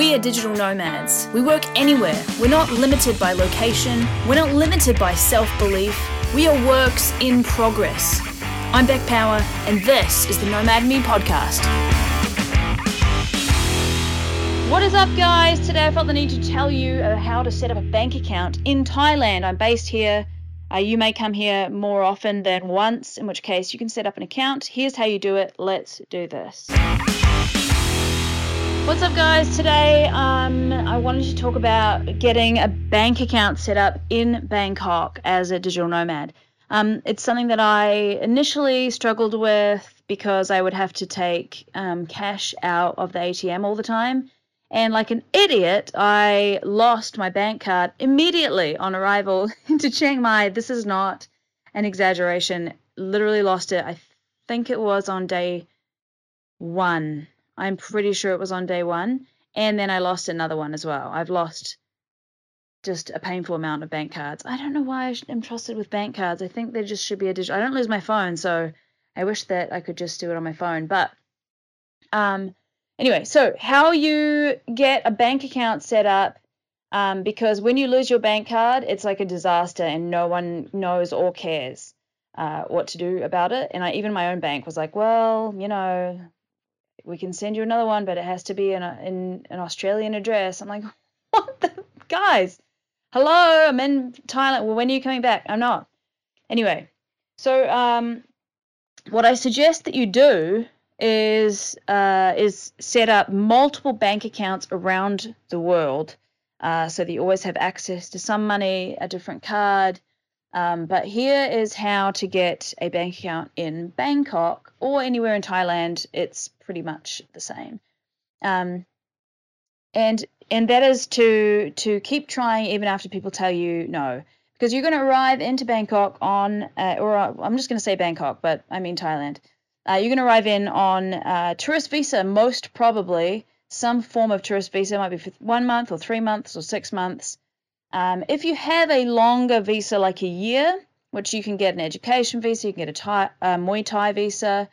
We are digital nomads. We work anywhere. We're not limited by location. We're not limited by self belief. We are works in progress. I'm Beck Power, and this is the Nomad Me podcast. What is up, guys? Today I felt the need to tell you how to set up a bank account in Thailand. I'm based here. Uh, you may come here more often than once, in which case you can set up an account. Here's how you do it. Let's do this. What's up, guys? Today, um, I wanted to talk about getting a bank account set up in Bangkok as a digital nomad. Um, it's something that I initially struggled with because I would have to take um, cash out of the ATM all the time. And like an idiot, I lost my bank card immediately on arrival into Chiang Mai. This is not an exaggeration. Literally lost it. I think it was on day one I'm pretty sure it was on day one. And then I lost another one as well. I've lost just a painful amount of bank cards. I don't know why I'm trusted with bank cards. I think there just should be a digital. I don't lose my phone, so I wish that I could just do it on my phone. But um, anyway, so how you get a bank account set up um, because when you lose your bank card, it's like a disaster and no one knows or cares uh, what to do about it. And I even my own bank was like, well, you know, we can send you another one, but it has to be in, a, in an Australian address. I'm like, what the guys? Hello, I'm in Thailand. Well, when are you coming back? I'm not. Anyway, so um, what I suggest that you do is uh, is set up multiple bank accounts around the world, uh, so that you always have access to some money, a different card, um, but here is how to get a bank account in Bangkok or anywhere in Thailand. It's pretty much the same. Um, and and that is to to keep trying even after people tell you no, because you're going to arrive into Bangkok on, uh, or uh, I'm just going to say Bangkok, but I mean Thailand. Uh, you're going to arrive in on uh, tourist visa, most probably some form of tourist visa. It might be for one month or three months or six months. Um, if you have a longer visa, like a year, which you can get an education visa, you can get a Thai, uh, Muay Thai visa,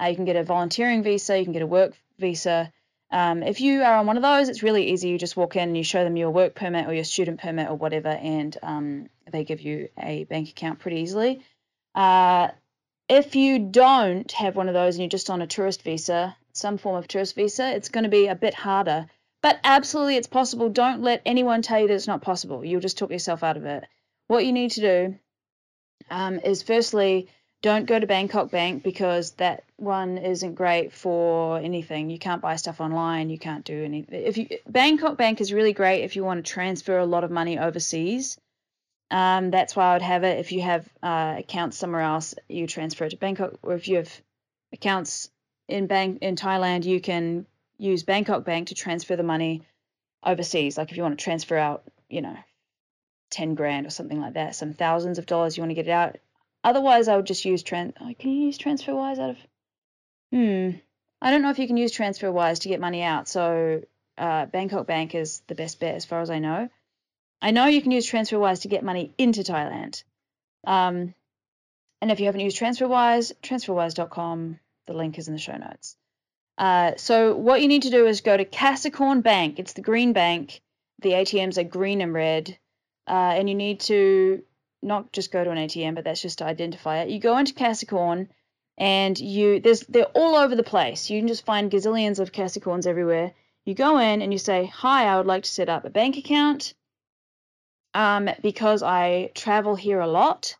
uh, you can get a volunteering visa, you can get a work visa. Um, if you are on one of those, it's really easy. You just walk in and you show them your work permit or your student permit or whatever, and um, they give you a bank account pretty easily. Uh, if you don't have one of those and you're just on a tourist visa, some form of tourist visa, it's going to be a bit harder but absolutely, it's possible. Don't let anyone tell you that it's not possible. You'll just talk yourself out of it. What you need to do um, is firstly, don't go to Bangkok Bank because that one isn't great for anything. You can't buy stuff online. You can't do anything. If you Bangkok Bank is really great if you want to transfer a lot of money overseas. Um, that's why I would have it. If you have uh, accounts somewhere else, you transfer it to Bangkok. Or if you have accounts in bank in Thailand, you can use Bangkok Bank to transfer the money overseas. Like if you want to transfer out, you know, 10 grand or something like that, some thousands of dollars, you want to get it out. Otherwise, I would just use trans. Oh, can you use TransferWise out of? Hmm. I don't know if you can use TransferWise to get money out. So uh, Bangkok Bank is the best bet as far as I know. I know you can use TransferWise to get money into Thailand. Um, and if you haven't used TransferWise, transferwise.com. The link is in the show notes. Uh, so what you need to do is go to Kasikorn Bank. It's the green bank. The ATMs are green and red. Uh, and you need to not just go to an ATM, but that's just to identify it. You go into Kasikorn and you there's they're all over the place. You can just find gazillions of Kasikorns everywhere. You go in and you say, "Hi, I would like to set up a bank account um, because I travel here a lot,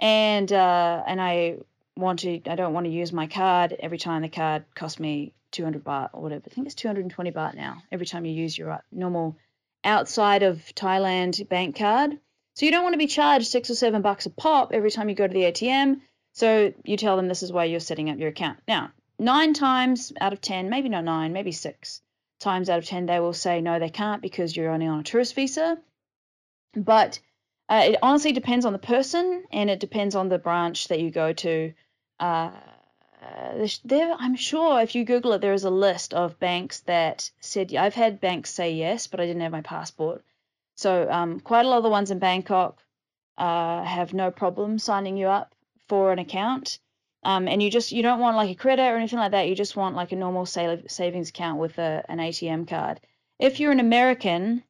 and uh, and I want to I don't want to use my card every time the card costs me 200 baht or whatever. I think it's 220 baht now every time you use your uh, normal outside of Thailand bank card. So you don't want to be charged 6 or 7 bucks a pop every time you go to the ATM. So you tell them this is why you're setting up your account. Now, 9 times out of 10, maybe not 9, maybe 6 times out of 10 they will say no they can't because you're only on a tourist visa. But uh, it honestly depends on the person and it depends on the branch that you go to uh, there, I'm sure if you Google it, there is a list of banks that said I've had banks say yes, but I didn't have my passport. So um, quite a lot of the ones in Bangkok uh, have no problem signing you up for an account. Um, and you just you don't want like a credit or anything like that. You just want like a normal savings account with a, an ATM card. If you're an American,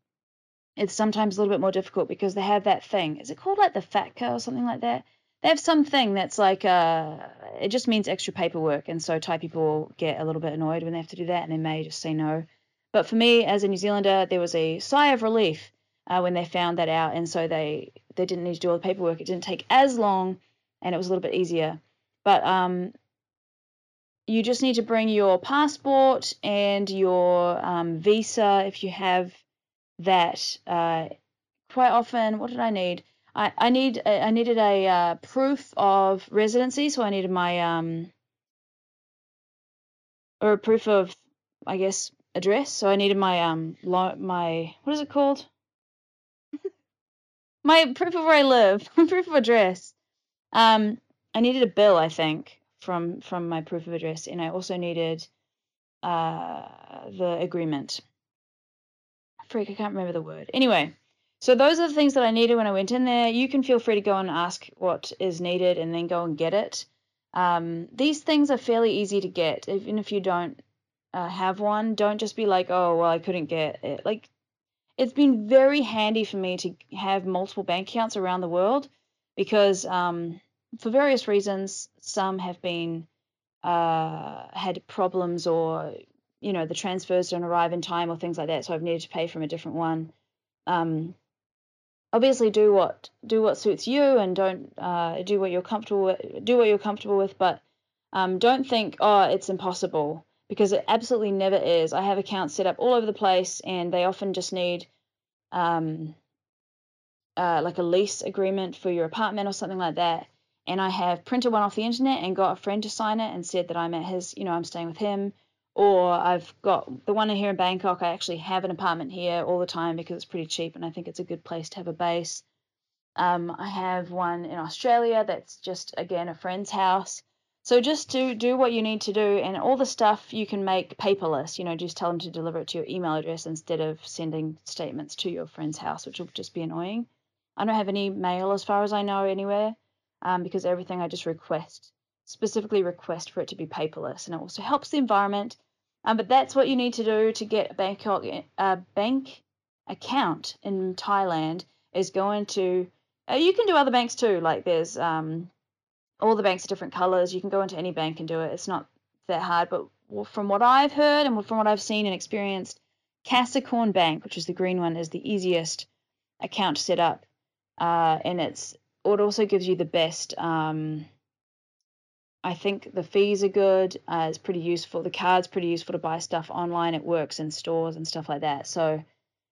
it's sometimes a little bit more difficult because they have that thing. Is it called like the FATCA or something like that? They have something that's like uh, it just means extra paperwork, and so Thai people get a little bit annoyed when they have to do that, and they may just say no. But for me, as a New Zealander, there was a sigh of relief uh, when they found that out, and so they they didn't need to do all the paperwork. It didn't take as long, and it was a little bit easier. But um, you just need to bring your passport and your um, visa if you have that. Uh, quite often, what did I need? I, I need I needed a uh, proof of residency, so I needed my um or a proof of I guess address. So I needed my um lo- my what is it called? my proof of where I live, proof of address. Um, I needed a bill, I think, from from my proof of address, and I also needed uh the agreement. Freak, I can't remember the word. Anyway, so those are the things that I needed when I went in there. You can feel free to go and ask what is needed and then go and get it. Um, these things are fairly easy to get, even if you don't uh, have one. Don't just be like, oh, well, I couldn't get it. Like, it's been very handy for me to have multiple bank accounts around the world because, um, for various reasons, some have been uh, had problems or you know the transfers don't arrive in time or things like that. So I've needed to pay from a different one. Um, obviously do what do what suits you and don't uh, do what you're comfortable with do what you're comfortable with but um, don't think oh it's impossible because it absolutely never is. I have accounts set up all over the place and they often just need um, uh, like a lease agreement for your apartment or something like that. And i have printed one off the internet and got a friend to sign it and said that i'm at his you know i'm staying with him or I've got the one here in Bangkok. I actually have an apartment here all the time because it's pretty cheap and I think it's a good place to have a base. Um, I have one in Australia that's just again a friend's house. So just to do what you need to do, and all the stuff you can make paperless. You know, just tell them to deliver it to your email address instead of sending statements to your friend's house, which will just be annoying. I don't have any mail as far as I know anywhere, um, because everything I just request, specifically request for it to be paperless, and it also helps the environment um, but that's what you need to do to get a Bangkok bank account in Thailand is going to. Uh, you can do other banks too. Like there's um, all the banks are different colors. You can go into any bank and do it. It's not that hard. But from what I've heard and from what I've seen and experienced, Kasikorn Bank, which is the green one, is the easiest account to set up, uh, and it's it also gives you the best um, I think the fees are good. Uh, it's pretty useful. The card's pretty useful to buy stuff online. It works in stores and stuff like that. So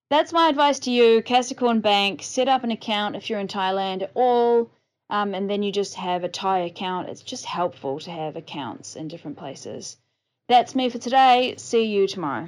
that's my advice to you. Kasikorn Bank, set up an account if you're in Thailand, at all, um, and then you just have a Thai account. It's just helpful to have accounts in different places. That's me for today. See you tomorrow.